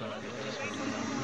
Vamos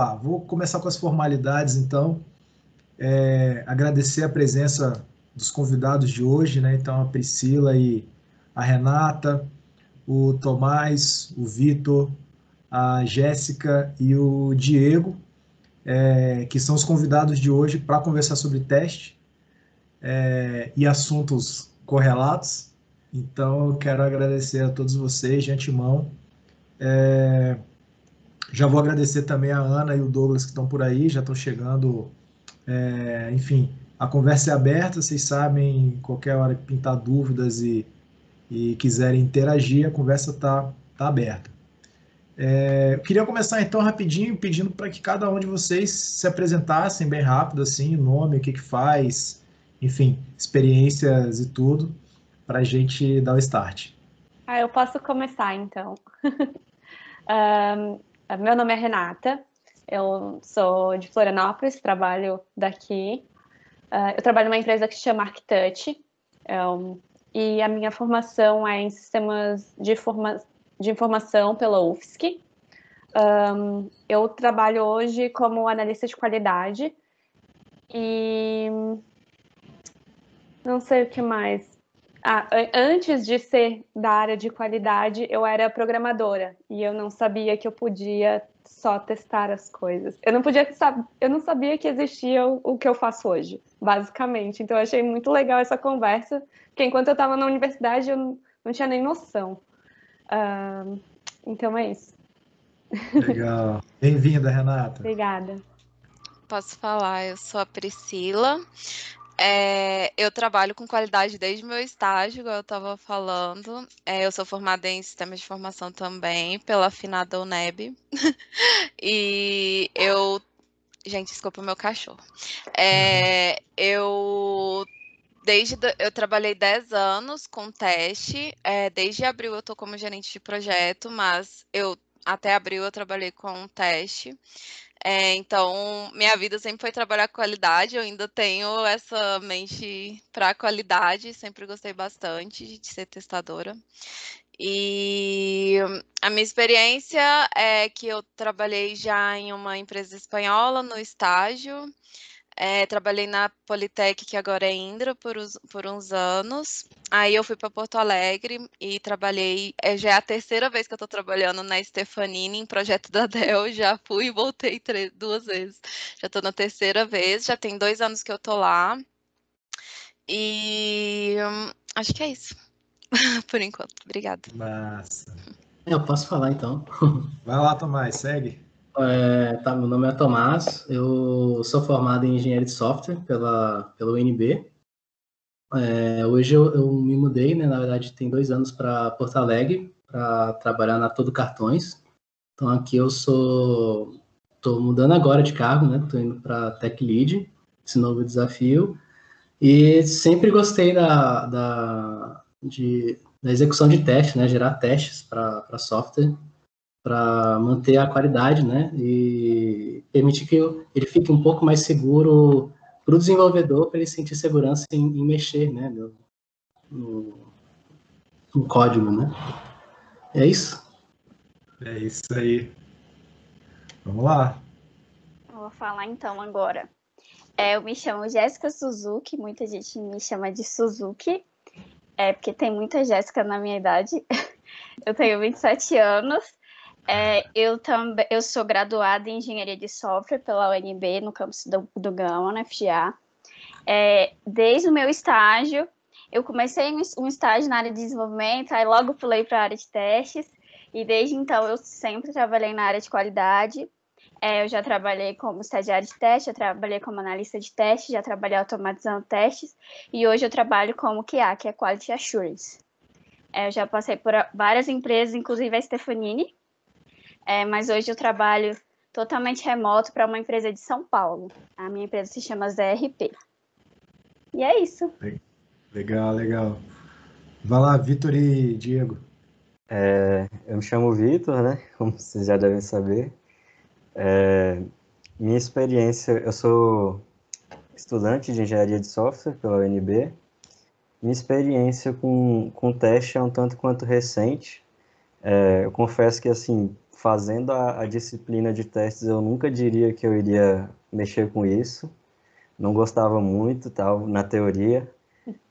lá. Vou começar com as formalidades, então. É, agradecer a presença dos convidados de hoje, né? Então, a Priscila e a Renata, o Tomás, o Vitor, a Jéssica e o Diego, é, que são os convidados de hoje para conversar sobre teste é, e assuntos correlatos. Então, eu quero agradecer a todos vocês de antemão. É, já vou agradecer também a Ana e o Douglas que estão por aí, já estão chegando. É, enfim, a conversa é aberta, vocês sabem, qualquer hora que pintar dúvidas e, e quiserem interagir, a conversa está tá aberta. É, eu queria começar então rapidinho, pedindo para que cada um de vocês se apresentassem bem rápido, assim, nome, o que, que faz, enfim, experiências e tudo, para a gente dar o start. Ah, eu posso começar então. um, Meu nome é Renata, eu sou de Florianópolis, trabalho daqui. Uh, eu trabalho numa empresa que se chama ArcTouch, um, e a minha formação é em sistemas de, forma de informação pela UFSC. Eu trabalho hoje como analista de qualidade e não sei o que mais. Ah, antes de ser da área de qualidade, eu era programadora e eu não sabia que eu podia só testar as coisas. Eu não podia eu não sabia que existia o, que eu faço hoje, basicamente. Então eu achei muito legal essa conversa, porque enquanto eu estava na universidade eu não, não, tinha nem noção. Uh, então é isso. Legal. Bem-vinda, Renata. Obrigada. Posso falar? Eu sou a Priscila. É, eu trabalho com qualidade desde meu estágio, igual eu estava falando. É, eu sou formada em sistemas de formação também, pela afinada UNEB. e eu. Gente, desculpa o meu cachorro. É, eu. Desde eu trabalhei 10 anos com teste. É, desde abril eu estou como gerente de projeto, mas eu até abril eu trabalhei com teste. É, então, minha vida sempre foi trabalhar com qualidade, eu ainda tenho essa mente para qualidade, sempre gostei bastante de ser testadora. E a minha experiência é que eu trabalhei já em uma empresa espanhola no estágio, é, trabalhei na Politec, que agora é Indra, por, os, por uns anos. Aí eu fui para Porto Alegre e trabalhei. É, já é a terceira vez que eu estou trabalhando na Stefanini, em projeto da Dell. Já fui e voltei três, duas vezes. Já estou na terceira vez, já tem dois anos que eu estou lá. E hum, acho que é isso. por enquanto. Obrigada. Massa. Eu posso falar então. Vai lá, Tomás, segue. É, tá, meu nome é Tomás, eu sou formado em engenharia de software pela, pela UNB. É, hoje eu, eu, me mudei, né, na verdade tem dois anos para Porto Alegre para trabalhar na Todo Cartões. Então aqui eu sou, estou mudando agora de cargo, né, indo para Tech Lead, esse novo desafio. E sempre gostei da, da, de, da execução de testes, né, gerar testes para software para manter a qualidade, né? E permitir que ele fique um pouco mais seguro para o desenvolvedor, para ele sentir segurança em, em mexer, né? No, no, no, código, né? É isso. É isso aí. Vamos lá. Eu vou falar então agora. É, eu me chamo Jéssica Suzuki, muita gente me chama de Suzuki, é porque tem muita Jéssica na minha idade. eu tenho 27 anos. É, eu também eu sou graduada em engenharia de software pela UNB no campus do, do Gama, na FGA. É, desde o meu estágio, eu comecei um estágio na área de desenvolvimento, aí logo pulei para a área de testes, e desde então eu sempre trabalhei na área de qualidade. É, eu já trabalhei como estagiário de teste, já trabalhei como analista de teste, já trabalhei automatizando testes, e hoje eu trabalho como QA, que é Quality Assurance. É, eu já passei por várias empresas, inclusive a Stefanini, é, mas hoje eu trabalho totalmente remoto para uma empresa de São Paulo. A minha empresa se chama ZRP. E é isso. Legal, legal. Vai lá, Vitor e Diego. É, eu me chamo Vitor, né? Como vocês já devem saber. É, minha experiência, eu sou estudante de engenharia de software pela UNB. Minha experiência com, com teste é um tanto quanto recente. É, eu confesso que, assim, fazendo a, a, disciplina de testes, eu nunca diria que eu iria mexer com isso. Não gostava muito, tal, na teoria,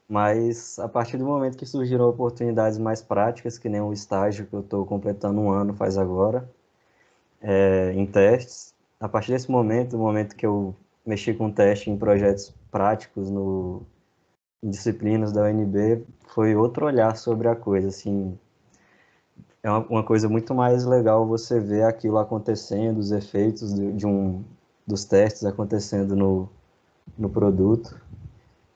mas a partir do momento que surgiram oportunidades mais práticas, que nem o estágio que eu estou completando um ano faz agora, é, em testes, a partir desse momento, o momento que eu mexi com teste em projetos práticos no em disciplinas da UNB, foi outro olhar sobre a coisa, assim, é uma, uma, coisa muito mais legal você ver aquilo acontecendo, os efeitos de, de um dos testes acontecendo no, no produto.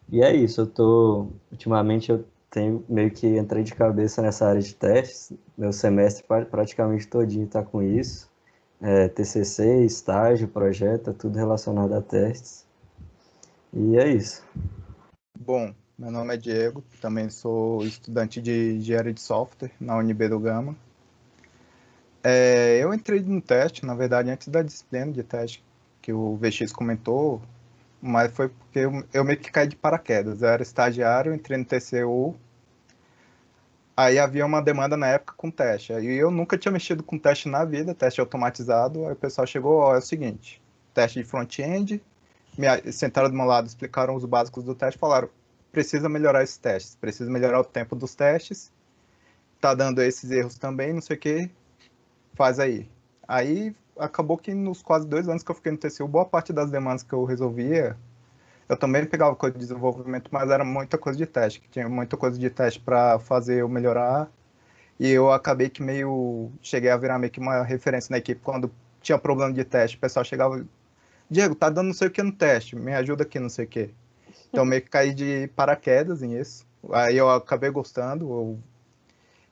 E é isso, eu tô ultimamente eu tenho meio que entrei de cabeça nessa área de testes. Meu semestre praticamente todinho está com isso. É, TCC, estágio, projeto, é tudo relacionado a testes. E é isso. Bom, meu nome é Diego, também sou estudante de engenharia de software na UNB do Gama. É, eu entrei no teste, na verdade, antes da disciplina de teste que o VX comentou, mas foi porque eu, eu meio que caí de paraquedas. Eu era estagiário, entrei no TCU, aí havia uma demanda na época com teste. E eu nunca tinha mexido com teste na vida, teste automatizado. Aí o pessoal chegou, ó, é o seguinte, teste de front-end, sentaram do meu lado, explicaram os básicos do teste, falaram, precisa melhorar esses testes, precisa melhorar o tempo dos testes, tá dando esses erros também, não sei o que, faz aí. Aí acabou que nos quase dois anos que eu fiquei no TCU, boa parte das demandas que eu resolvia, eu também pegava coisa de desenvolvimento, mas era muita coisa de teste, que tinha muita coisa de teste para fazer eu melhorar. E eu acabei que meio cheguei a virar meio que uma referência na equipe quando tinha problema de teste, o pessoal chegava, Diego, tá dando não sei o que no teste, me ajuda aqui, não sei o que. Então meio que caí de paraquedas nisso. Aí eu acabei gostando. Eu...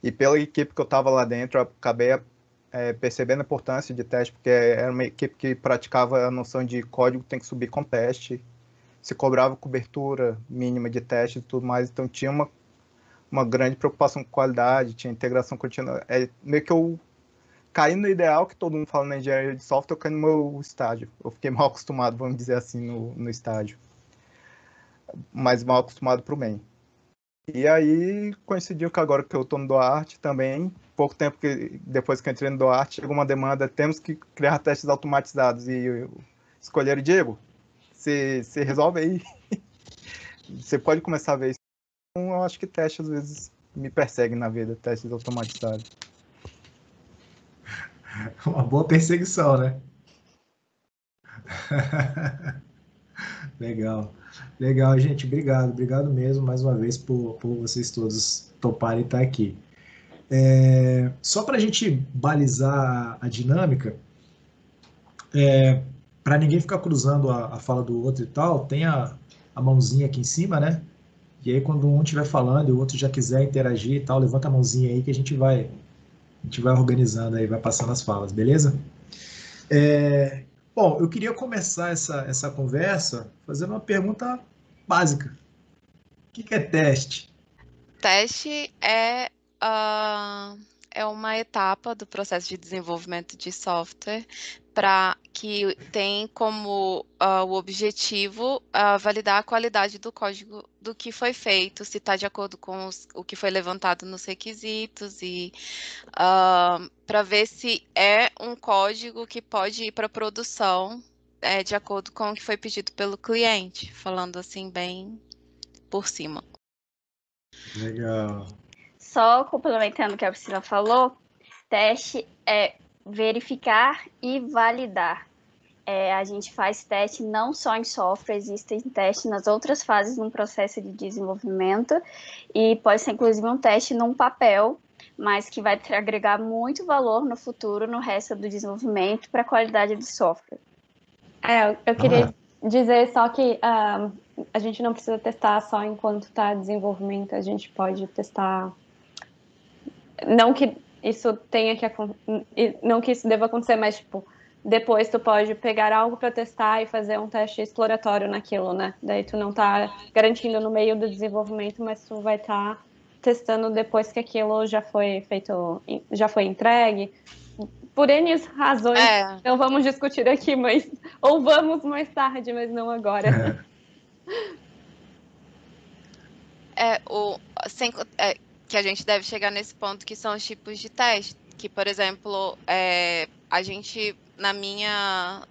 E pela equipe que eu estava lá dentro, eu acabei é, percebendo a importância de teste, porque era uma equipe que praticava a noção de código tem que subir com teste. Se cobrava cobertura mínima de teste e tudo mais, então tinha uma, uma grande preocupação com qualidade, tinha integração contínua. É meio que eu caí no ideal que todo mundo fala na engenharia de software, eu caí no meu estágio. Eu fiquei mal acostumado, vamos dizer assim, no, no estágio mais mal acostumado para o main. E aí coincidiu que agora que eu estou no Duarte também, pouco tempo que depois que eu entrei no Duarte, chegou uma demanda, temos que criar testes automatizados. E escolheram Diego, você, resolve aí. você pode começar a ver isso. Então, eu acho que testes às vezes me perseguem na vida, testes automatizados. Uma boa perseguição, né? Legal. Legal, gente. Obrigado. Obrigado mesmo, mais uma vez, por, por vocês todos toparem estar aqui. É, só para a gente balizar a dinâmica, é, para ninguém ficar cruzando a, a, fala do outro e tal, tem a, a mãozinha aqui em cima, né? E aí, quando um estiver falando e o outro já quiser interagir e tal, levanta a mãozinha aí que a gente vai, a gente vai organizando aí, vai passando as falas, beleza? É, Bom, eu queria começar essa, essa conversa fazendo uma pergunta básica. O que, é teste? Teste é, uh, é uma etapa do processo de desenvolvimento de software para que tem como uh, o objetivo uh, validar a qualidade do código do que foi feito, se está de acordo com os, o que foi levantado nos requisitos e uh, para ver se é um código que pode ir para produção é, de acordo com o que foi pedido pelo cliente, falando assim bem por cima. Legal. só complementando o que a Priscila falou, teste é verificar e validar. É, a gente faz teste não só em software, existem testes nas outras fases no processo de desenvolvimento e pode ser inclusive um teste num papel, mas que vai agregar muito valor no futuro no resto do desenvolvimento para a qualidade do software. É, eu queria ah. dizer só que uh, a gente não precisa testar só enquanto está desenvolvimento, a gente pode testar. Não que isso tenha que não que isso deva acontecer, mas tipo, depois tu pode pegar algo para testar e fazer um teste exploratório naquilo, né? Daí tu não tá garantindo no meio do desenvolvimento, mas tu vai estar tá testando depois que aquilo já foi feito, já foi entregue. Por N razões, é. não vamos discutir aqui, mas ou vamos mais tarde, mas não agora. É, é o sem, é, que a gente deve chegar nesse ponto que são os tipos de teste, que por exemplo, é, a gente na minha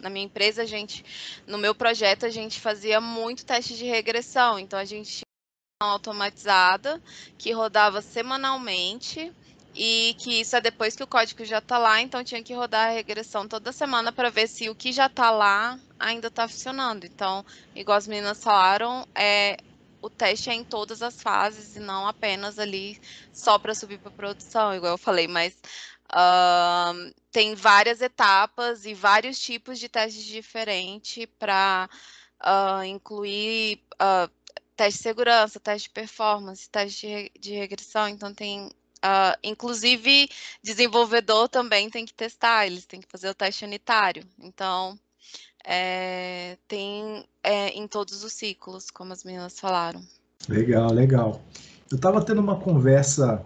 na minha empresa, a gente, no meu projeto, a gente fazia muito teste de regressão. Então, a gente tinha uma automatizada que rodava semanalmente e que isso é depois que o código já está lá, então tinha que rodar a regressão toda semana para ver se o que já está lá ainda está funcionando. Então, igual as meninas falaram, é, o teste é em todas as fases e não apenas ali só para subir para produção, igual eu falei, mas Uh, tem várias etapas e vários tipos de testes diferentes para uh, incluir uh, teste de segurança, teste de performance, teste de, de regressão. Então, tem. inclusive, desenvolvedor também tem que testar, eles têm que fazer o teste unitário. Então, é, tem é, em todos os ciclos, como as meninas falaram. Legal, legal. Eu estava tendo uma conversa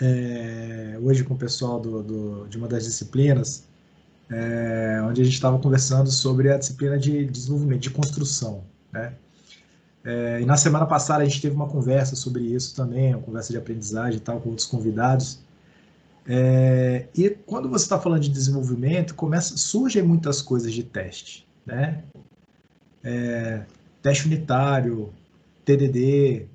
é, hoje com o pessoal do, do, de uma das disciplinas, onde a gente estava conversando sobre a disciplina de desenvolvimento, de construção. Né? E na semana passada a gente teve uma conversa sobre isso também, uma conversa de aprendizagem e tal, com outros convidados. É, e quando você está falando de desenvolvimento, começa, surgem muitas coisas de teste, né? É, teste unitário, TDD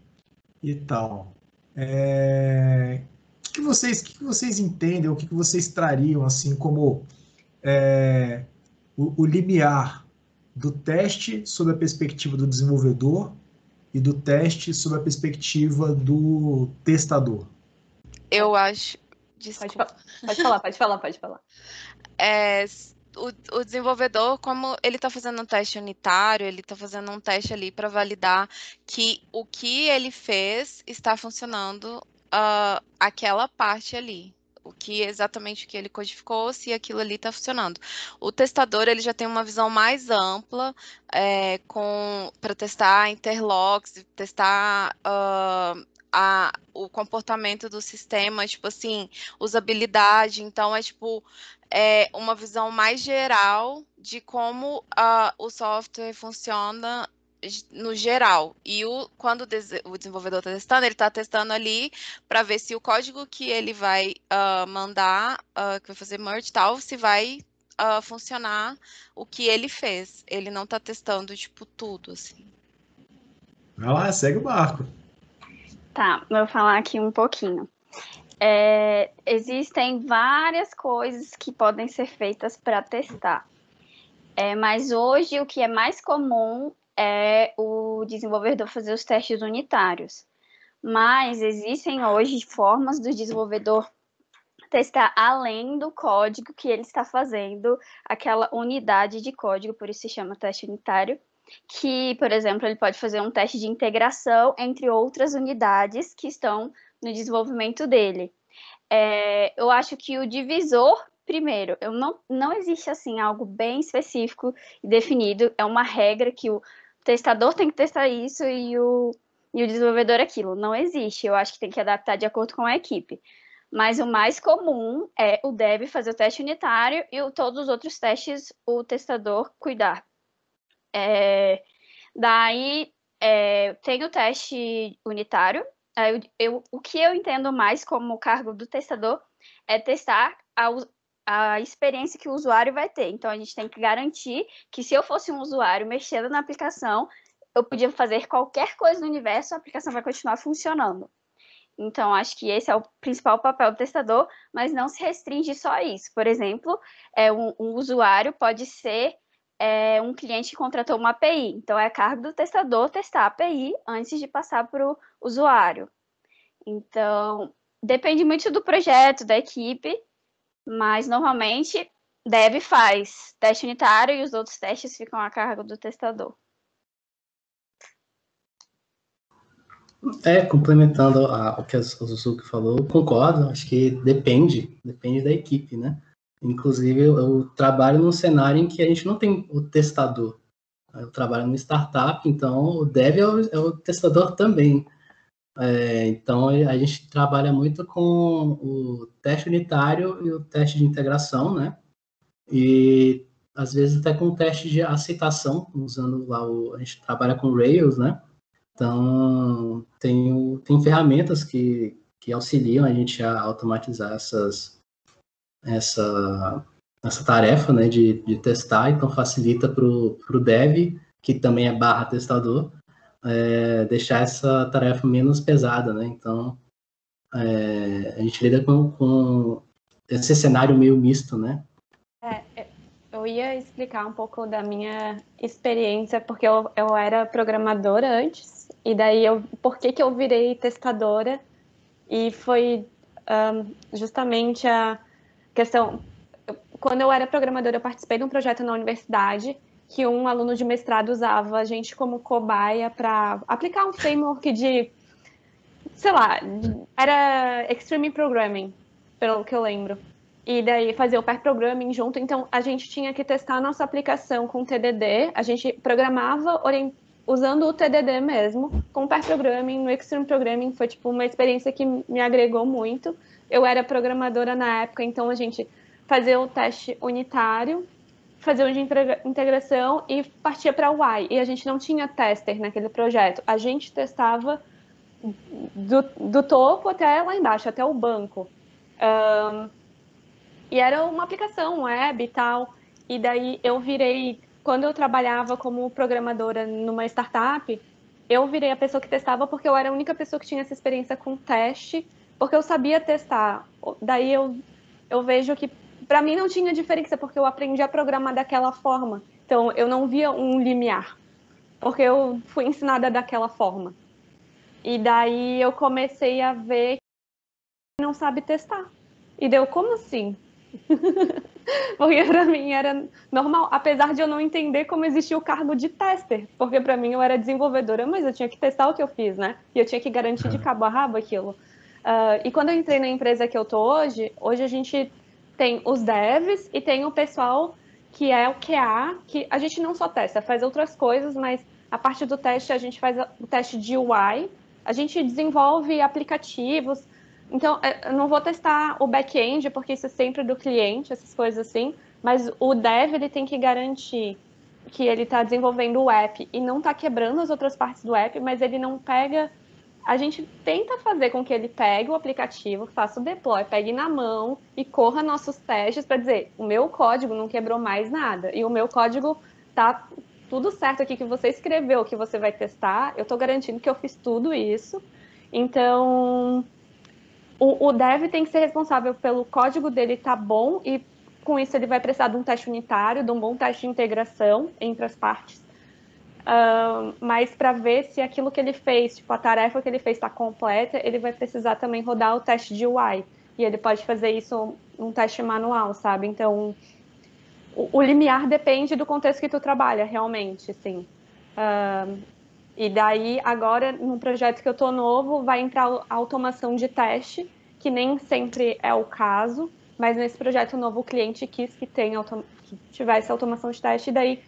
e tal. É, o que vocês, que vocês entendem, o que vocês trariam assim como é, o, o limiar do teste sob a perspectiva do desenvolvedor e do teste sob a perspectiva do testador? Eu acho. Desculpa. Pode, pode falar, pode falar, pode falar. É, o, o, desenvolvedor, como ele está fazendo um teste unitário, ele está fazendo um teste ali para validar que o que ele fez está funcionando uh, aquela parte ali. O que exatamente o que ele codificou, se aquilo ali está funcionando. O testador ele já tem uma visão mais ampla é, com para testar interlocks, testar uh, a, o comportamento do sistema, tipo assim, usabilidade. Então é tipo é uma visão mais geral de como uh, o software funciona no geral. E o, quando o desenvolvedor está testando, ele está testando ali para ver se o código que ele vai uh, mandar, uh, que vai fazer merge tal, se vai uh, funcionar o que ele fez. Ele não está testando, tipo, tudo, assim. Vai lá, segue o barco. Tá, vou falar aqui um pouquinho. É, existem várias coisas que podem ser feitas para testar. É, mas hoje o que é mais comum é o desenvolvedor fazer os testes unitários. Mas existem hoje formas do desenvolvedor testar além do código que ele está fazendo, aquela unidade de código, por isso se chama teste unitário, que, por exemplo, ele pode fazer um teste de integração entre outras unidades que estão no desenvolvimento dele. É, eu acho que o divisor primeiro, eu não, não existe assim algo bem específico e definido, é uma regra que o testador tem que testar isso e o, e o desenvolvedor aquilo. Não existe. Eu acho que tem que adaptar de acordo com a equipe. Mas o mais comum é o dev fazer o teste unitário e o, todos os outros testes o testador cuidar. É, daí é, tem o teste unitário. Eu, eu, o que eu entendo mais como cargo do testador é testar a, a experiência que o usuário vai ter. Então, a gente tem que garantir que se eu fosse um usuário mexendo na aplicação, eu podia fazer qualquer coisa no universo, a aplicação vai continuar funcionando. Então, acho que esse é o principal papel do testador, mas não se restringe só a isso. Por exemplo, é, um, um usuário pode ser é, um cliente que contratou uma API. Então, é cargo do testador testar a API antes de passar para o usuário. Então, depende muito do projeto, da equipe, mas normalmente Dev faz teste unitário e os outros testes ficam a cargo do testador. É, complementando a, o que a Suzuki falou, concordo, acho que depende, depende da equipe, né? Inclusive, eu, trabalho num cenário em que a gente não tem o testador. Eu trabalho numa startup, então o dev é o, é o testador também. É, então, a gente trabalha muito com o teste unitário e o teste de integração, né? E às vezes até com teste de aceitação, usando lá o. A gente trabalha com Rails, né? Então, tem, tem ferramentas que, que auxiliam a gente a automatizar essas, essa, essa tarefa né, de, de testar, então facilita para o dev, que também é barra testador, é, deixar essa tarefa menos pesada, né? Então, é, a gente lida com, com esse cenário meio misto, né? É, é eu ia explicar um pouco da minha experiência, porque eu, eu era programadora antes, e daí eu, por que que eu virei testadora? E foi um, justamente a questão. Quando eu era programadora, eu participei de um projeto na universidade que um aluno de mestrado usava a gente como cobaia para aplicar um framework de, sei lá, era Extreme Programming, pelo que eu lembro. E daí fazer o pair programming junto. Então a gente tinha que testar a nossa aplicação com TDD. A gente programava usando o TDD mesmo, com pair programming, no Extreme Programming, foi tipo uma experiência que me agregou muito. Eu era programadora na época, então a gente fazia o teste unitário, fazia o de integração e partia para o Y. E a gente não tinha tester naquele projeto. A gente testava do, do topo até lá embaixo, até o banco. Um, e era uma aplicação web e tal. E daí eu virei quando eu trabalhava como programadora numa startup, eu virei a pessoa que testava porque eu era a única pessoa que tinha essa experiência com teste, porque eu sabia testar. Daí eu, eu vejo que para mim não tinha diferença, porque eu aprendi a programar daquela forma. Então eu não via um limiar, porque eu fui ensinada daquela forma. E daí eu comecei a ver que não sabe testar. E deu como assim? porque para mim era normal, apesar de eu não entender como existia o cargo de tester, porque para mim eu era desenvolvedora, mas eu tinha que testar o que eu fiz, né? E eu tinha que garantir de é. cabo a rabo aquilo. Uh, e quando eu entrei na empresa que eu tô hoje, hoje a gente tem os devs e tem o pessoal que é o QA, que a gente não só testa, faz outras coisas, mas a parte do teste a gente faz o teste de UI, a gente desenvolve aplicativos, então, é, eu não vou testar o back-end, porque isso é sempre do cliente, essas coisas assim, mas o dev ele tem que garantir que ele está desenvolvendo o app e não está quebrando as outras partes do app, mas ele não pega. A gente tenta fazer com que ele pegue o aplicativo, faça o deploy, pegue na mão e corra nossos testes para dizer: o meu código não quebrou mais nada e o meu código tá tudo certo aqui que você escreveu, que você vai testar. Eu estou garantindo que eu fiz tudo isso. Então, o, o dev tem que ser responsável pelo código dele estar tá bom e com isso ele vai precisar de um teste unitário, de um bom teste de integração entre as partes. Mas para ver se aquilo que ele fez, tipo a tarefa que ele fez está completa, ele vai precisar também rodar o teste de UI. E ele pode fazer isso num teste manual, sabe? Então, o, o limiar depende do contexto que tu trabalha, realmente, sim. Uh, e daí, agora, no projeto que eu estou novo, vai entrar a automação de teste, que nem sempre é o caso, mas nesse projeto novo o cliente quis que, tenha que tivesse automação de teste, e daí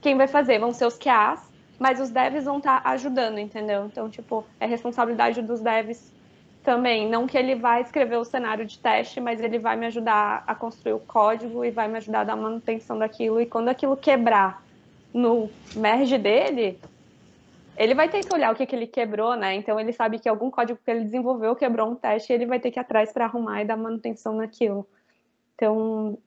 quem vai fazer vão ser os QAs, mas os devs vão estar tá ajudando, entendeu? Então, tipo, é responsabilidade dos devs também. Não que ele vai escrever o cenário de teste, mas ele vai me ajudar a construir o código e vai me ajudar a dar manutenção daquilo. E quando aquilo quebrar no merge dele, ele vai ter que olhar o que, que ele quebrou, né? Então ele sabe que algum código que ele desenvolveu quebrou um teste e ele vai ter que ir atrás para arrumar e dar manutenção naquilo. Então,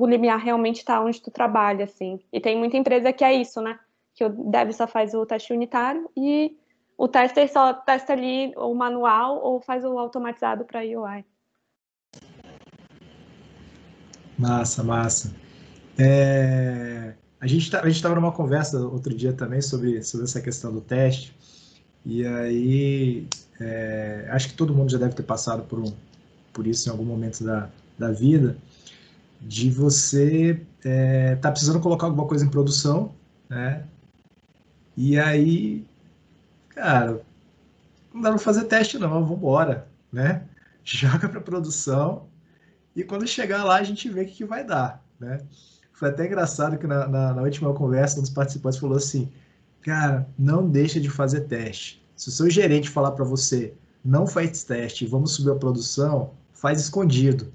o limiar realmente está onde tu trabalha, assim. E tem muita empresa que é isso, né? que o dev só faz o teste unitário e o tester só testa ali o manual ou faz o automatizado para UI. Massa, massa. É, a gente tá, estava numa conversa outro dia também sobre, sobre essa questão do teste, e aí é, acho que todo mundo já deve ter passado por, um, por isso em algum momento da, da vida, de você é, tá precisando colocar alguma coisa em produção, né? E aí, cara, não dá para fazer teste não, vamos embora, né? Joga para produção e quando chegar lá a gente vê o que, que vai dar, né? Foi até engraçado que na, na, na, última conversa um dos participantes falou assim, cara, não deixa de fazer teste. Se o seu gerente falar para você, não faz teste, vamos subir a produção, faz escondido,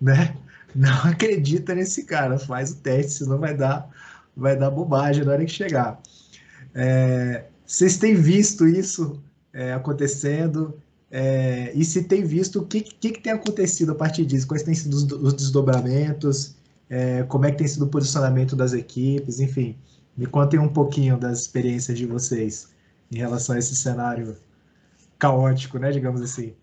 né? Não acredita nesse cara, faz o teste, senão vai dar, vai dar bobagem na hora que chegar. É, vocês têm visto isso é, acontecendo? É, e se tem visto, o que, que, que, tem acontecido a partir disso? Quais têm sido os, os desdobramentos? É, como é que tem sido o posicionamento das equipes? Enfim, me contem um pouquinho das experiências de vocês em relação a esse cenário caótico, né, digamos assim.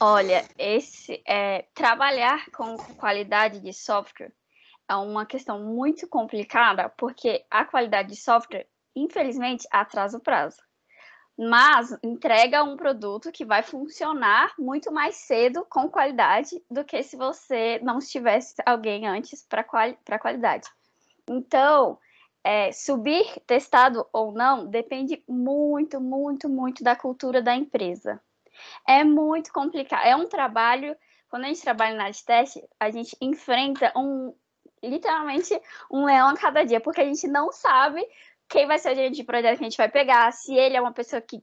Olha, esse é, trabalhar com qualidade de software é uma questão muito complicada, porque a qualidade de software, infelizmente, atrasa o prazo mas entrega um produto que vai funcionar muito mais cedo com qualidade do que se você não tivesse alguém antes para quali qualidade. Então, é, subir testado ou não depende muito, muito, muito da cultura da empresa. É muito complicado. É um trabalho. Quando a gente trabalha na área de teste, a gente enfrenta um literalmente um leão a cada dia, porque a gente não sabe quem vai ser o gerente de projeto que a gente vai pegar, se ele é uma pessoa que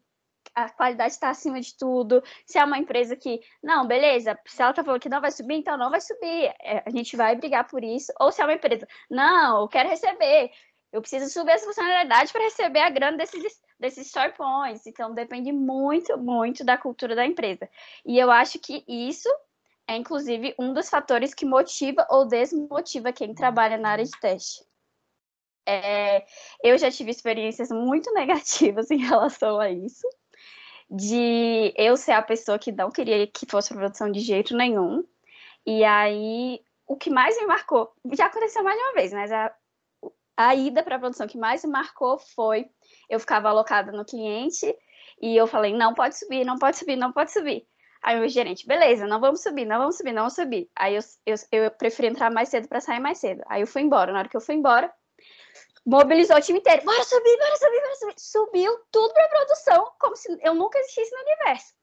a qualidade está acima de tudo, se é uma empresa que, não, beleza, se ela está falando que não vai subir, então não vai subir, é, a gente vai brigar por isso, ou se é uma empresa, não, eu quero receber, eu preciso subir essa funcionalidade para receber a grana desses, desses store points, então depende muito, muito da cultura da empresa, e eu acho que isso é, inclusive, um dos fatores que motiva ou desmotiva quem trabalha na área de teste. É, eu já tive experiências muito negativas em relação a isso, de eu ser a pessoa que não queria que fosse produção de jeito nenhum. E aí, o que mais me marcou, já aconteceu mais de uma vez, mas a, a ida para a produção que mais me marcou foi eu ficava alocada no cliente e eu falei: não pode subir, não pode subir, não pode subir. Aí o gerente, beleza, não vamos subir, não vamos subir, não vamos subir. Aí eu, eu, eu preferi entrar mais cedo para sair mais cedo. Aí eu fui embora. Na hora que eu fui embora, mobilizou o time inteiro. Bora subir, bora subir, bora subir. Subiu tudo pra produção, como se eu nunca existisse no universo.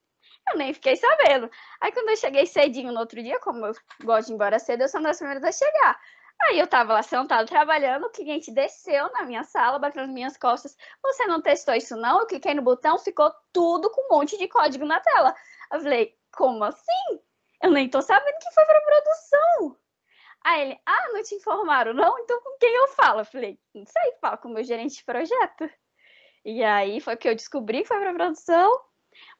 Eu nem fiquei sabendo. Aí quando eu cheguei cedinho no outro dia, como eu gosto de ir embora cedo, eu sou uma das primeiras a chegar. Aí eu tava lá sentado trabalhando, o cliente desceu na minha sala, bateu nas minhas costas. Você não testou isso não? Eu cliquei no botão, ficou tudo com um monte de código na tela. Eu falei, como assim? Eu nem tô sabendo que foi pra produção. Aí ele, ah, não te informaram, não? Então com quem eu falo? Eu falei, não sei, fala com o meu gerente de projeto. E aí foi que eu descobri que foi para produção,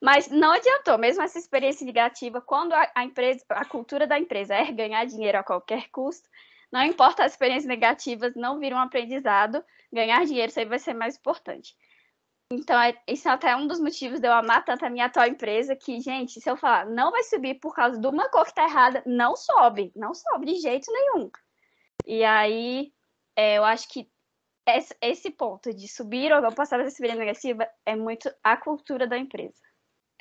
mas não adiantou, mesmo essa experiência negativa, quando a, empresa, a cultura da empresa é ganhar dinheiro a qualquer custo, não importa as experiências negativas, não viram um aprendizado, ganhar dinheiro, isso aí vai ser mais importante. Então, é, isso é até um dos motivos de eu amar tanto a minha atual empresa, que, gente, se eu falar não vai subir por causa de uma cor que tá errada, não sobe, não sobe de jeito nenhum. E aí, é, eu acho que esse, ponto de subir ou não passar essa experiência negativa é muito a cultura da empresa.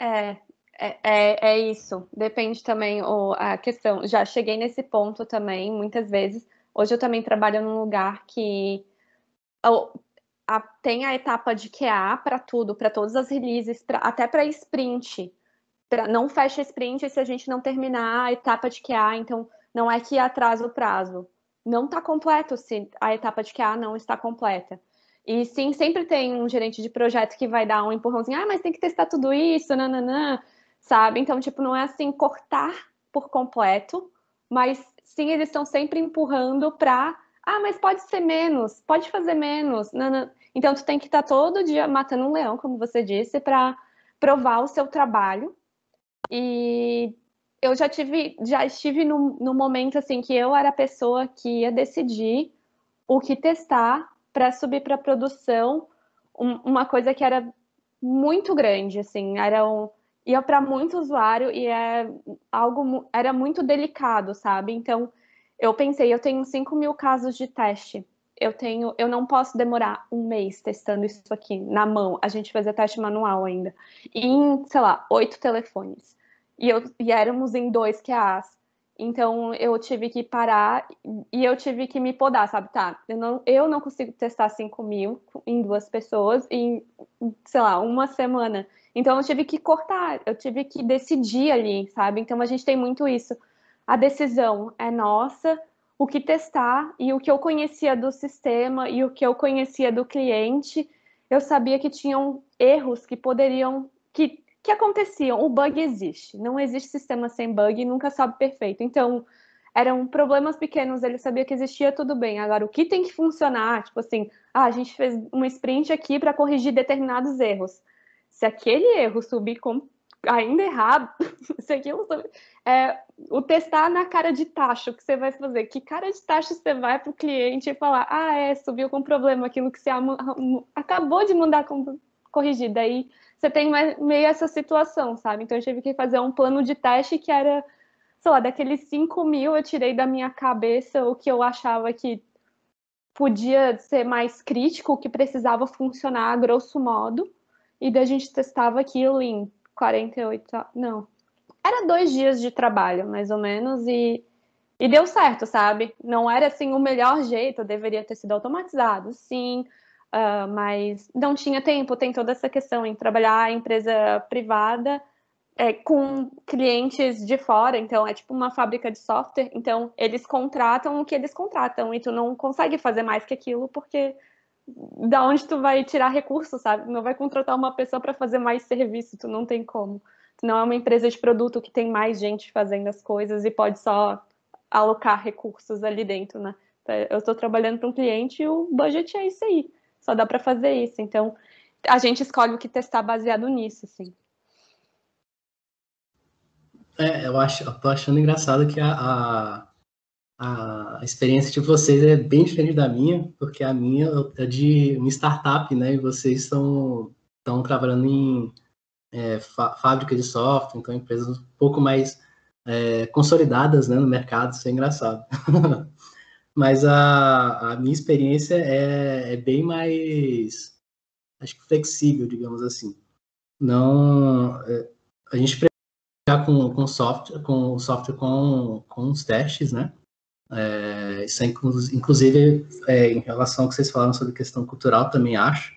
É, é, é, é isso. Depende também o, a questão. Já cheguei nesse ponto também, muitas vezes. Hoje eu também trabalho num lugar que a, tem a etapa de QA para tudo, para todas as releases, pra, até para sprint. Pra, não fecha sprint se a gente não terminar a etapa de QA, então não é que atrasa o prazo. Não está completo se a etapa de QA não está completa. E sim, sempre tem um gerente de projeto que vai dar um empurrãozinho, ah, mas tem que testar tudo isso, nananã, sabe? Então, tipo, não é assim cortar por completo, mas sim, eles estão sempre empurrando para, ah, mas pode ser menos, pode fazer menos, nananã. Então, tu tem que estar todo dia matando um leão, como você disse, para provar o seu trabalho. E eu já tive, já estive no, no momento assim que eu era a pessoa que ia decidir o que testar para subir para produção um, uma coisa que era muito grande, assim, era um, ia para muito usuário e é algo era muito delicado, sabe? Então eu pensei, eu tenho 5 mil casos de teste. Eu tenho, eu não posso demorar um mês testando isso aqui na mão. A gente fazia teste manual ainda. Em, sei lá, oito telefones. E, eu, e éramos em dois QAs. Então eu tive que parar e eu tive que me podar, sabe? Tá, eu não, eu não consigo testar 5 mil em duas pessoas em, sei lá, uma semana. Então eu tive que cortar, eu tive que decidir ali, sabe? Então a gente tem muito isso. A decisão é nossa, o que testar e o que eu conhecia do sistema e o que eu conhecia do cliente, eu sabia que tinham erros que poderiam, que que aconteciam? O bug existe. Não existe sistema sem bug nunca sobe perfeito. Então, eram problemas pequenos, ele sabia que existia tudo bem. Agora, o que tem que funcionar? Tipo assim, ah, a gente fez uma sprint aqui para corrigir determinados erros. Se aquele erro subir com ainda errado, se aquilo subir, é, o testar na cara de taxa que você vai fazer. Que cara de taxa você vai para o cliente e falar, ah, é, subiu com problema aquilo que você acabou de mandar corrigir. Daí você tem meio essa situação, sabe? Então eu tive que fazer um plano de teste que era, sei lá, daqueles 5 mil eu tirei da minha cabeça o que eu achava que podia ser mais crítico, o que precisava funcionar a grosso modo, e daí a gente testava aquilo em 48, não, era dois dias de trabalho, mais ou menos, e, e deu certo, sabe? Não era assim o melhor jeito, deveria ter sido automatizado, sim, Uh, mas não tinha tempo, tem toda essa questão em trabalhar em empresa privada é, com clientes de fora, então é tipo uma fábrica de software, então eles contratam o que eles contratam e tu não consegue fazer mais que aquilo porque da onde tu vai tirar recursos, sabe? Não vai contratar uma pessoa para fazer mais serviço, tu não tem como. Não é uma empresa de produto que tem mais gente fazendo as coisas e pode só alocar recursos ali dentro, né? Eu estou trabalhando para um cliente e o budget é isso aí só dá para fazer isso. Então, a gente escolhe o que testar baseado nisso, assim. É, eu acho, eu tô achando engraçado que a, a, a, experiência de vocês é bem diferente da minha, porque a minha é de uma startup, né? E vocês estão, estão trabalhando em é, fábrica de software, então empresas um pouco mais é, consolidadas né, no mercado, isso é engraçado. Mas a, a minha experiência é, é bem mais, acho que flexível, digamos assim. Não, é, a gente precisa com, com software, com software com, com os testes, né? É, isso é, inclusive, é, em relação ao que vocês falaram sobre questão cultural, também acho.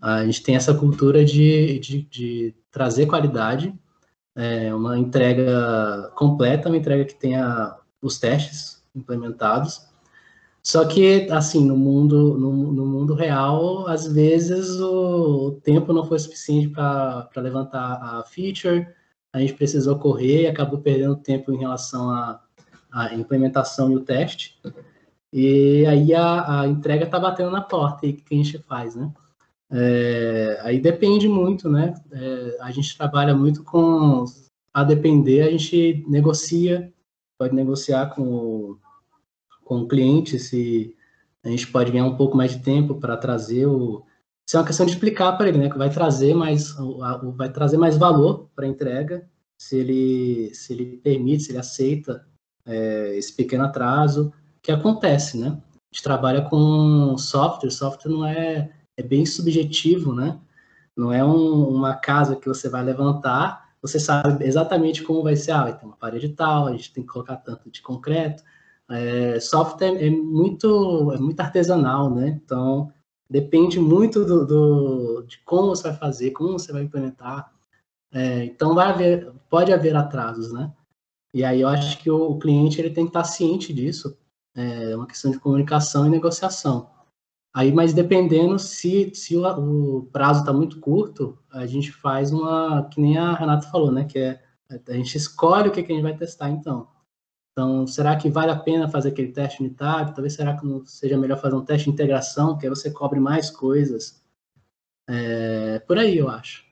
A gente tem essa cultura de, de, de trazer qualidade, é, uma entrega completa, uma entrega que tenha os testes implementados, só que, assim, no mundo, no, no mundo real, às vezes o, o tempo não foi suficiente para levantar a feature, a gente precisou correr e acabou perdendo tempo em relação à, à implementação e o teste. E aí a, a entrega está batendo na porta, e o que a gente faz, né? É, aí depende muito, né? É, a gente trabalha muito com. A depender, a gente negocia, pode negociar com o com o cliente, se a gente pode ganhar um pouco mais de tempo para trazer o. Isso é uma questão de explicar para ele, né? Que vai trazer mais, vai trazer mais valor para a entrega, se ele, se ele permite, se ele aceita é, esse pequeno atraso, que acontece, né? A gente trabalha com software, software não é, é bem subjetivo, né? Não é um, uma casa que você vai levantar, você sabe exatamente como vai ser, ah, ter uma parede tal, a gente tem que colocar tanto de concreto, é, software é muito, é muito artesanal, né? Então, depende muito do, do, de como você vai fazer, como você vai implementar. É, então, vai haver, pode haver atrasos, né? E aí eu acho que o, cliente ele tem que estar ciente disso. É uma questão de comunicação e negociação. Aí, mas dependendo se, se o, o prazo está muito curto, a gente faz uma, que nem a Renata falou, né? Que é a gente escolhe o que, que a gente vai testar, então. Então, será que vale a pena fazer aquele teste unitário? Talvez será que não seja melhor fazer um teste de integração, que aí você cobre mais coisas. É, por aí, eu acho.